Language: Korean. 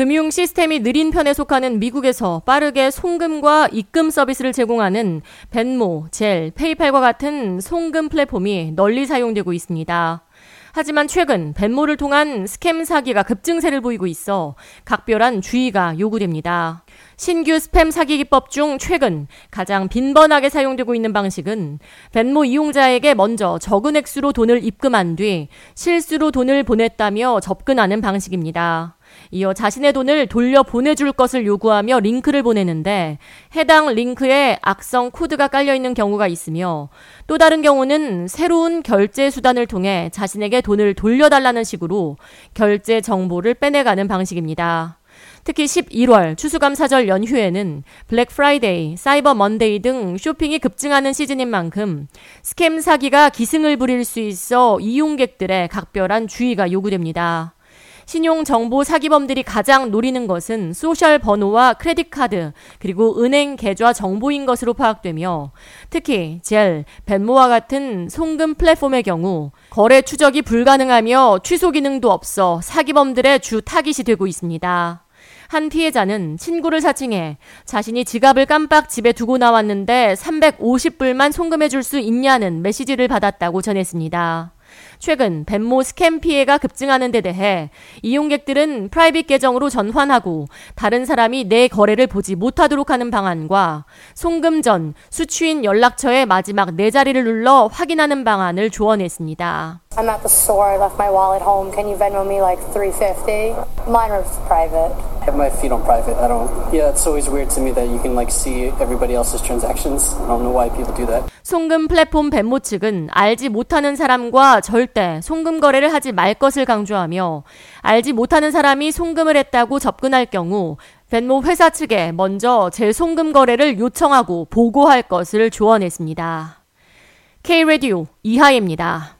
금융 시스템이 느린 편에 속하는 미국에서 빠르게 송금과 입금 서비스를 제공하는 벤모, 젤, 페이팔과 같은 송금 플랫폼이 널리 사용되고 있습니다. 하지만 최근 벤모를 통한 스캠 사기가 급증세를 보이고 있어 각별한 주의가 요구됩니다. 신규 스팸 사기 기법 중 최근 가장 빈번하게 사용되고 있는 방식은 벤모 이용자에게 먼저 적은 액수로 돈을 입금한 뒤 실수로 돈을 보냈다며 접근하는 방식입니다. 이어 자신의 돈을 돌려 보내줄 것을 요구하며 링크를 보내는데 해당 링크에 악성 코드가 깔려 있는 경우가 있으며 또 다른 경우는 새로운 결제 수단을 통해 자신에게 돈을 돌려달라는 식으로 결제 정보를 빼내가는 방식입니다. 특히 11월 추수감사절 연휴에는 블랙 프라이데이, 사이버 먼데이 등 쇼핑이 급증하는 시즌인 만큼 스캠 사기가 기승을 부릴 수 있어 이용객들의 각별한 주의가 요구됩니다. 신용정보 사기범들이 가장 노리는 것은 소셜 번호와 크레딧 카드, 그리고 은행 계좌 정보인 것으로 파악되며 특히 Zelle, Venmo와 같은 송금 플랫폼의 경우 거래 추적이 불가능하며 취소 기능도 없어 사기범들의 주 타깃이 되고 있습니다. 한 피해자는 친구를 사칭해 자신이 지갑을 깜빡 집에 두고 나왔는데 350불만 송금해 줄 수 있냐는 메시지를 받았다고 전했습니다. 최근 Venmo 스캠 피해가 급증하는 데 대해 이용객들은 private 계정으로 전환하고 다른 사람이 내 거래를 보지 못하도록 하는 방안과 송금 전 수취인 연락처의 마지막 네 자리를 눌러 확인하는 방안을 조언했습니다. I'm at the store. I left my wallet home. Can you Venmo me like 350? Mine was private. Have my feed on private. I don't. Yeah, it's always weird to me that you can like see everybody else's transactions. I don't know why people do that. 송금 플랫폼 벤모 측은 알지 못하는 사람과 절대 송금 거래를 하지 말 것을 강조하며 알지 못하는 사람이 송금을 했다고 접근할 경우 벤모 회사 측에 먼저 재송금 거래를 요청하고 보고할 것을 조언했습니다. K-Radio 이하입니다.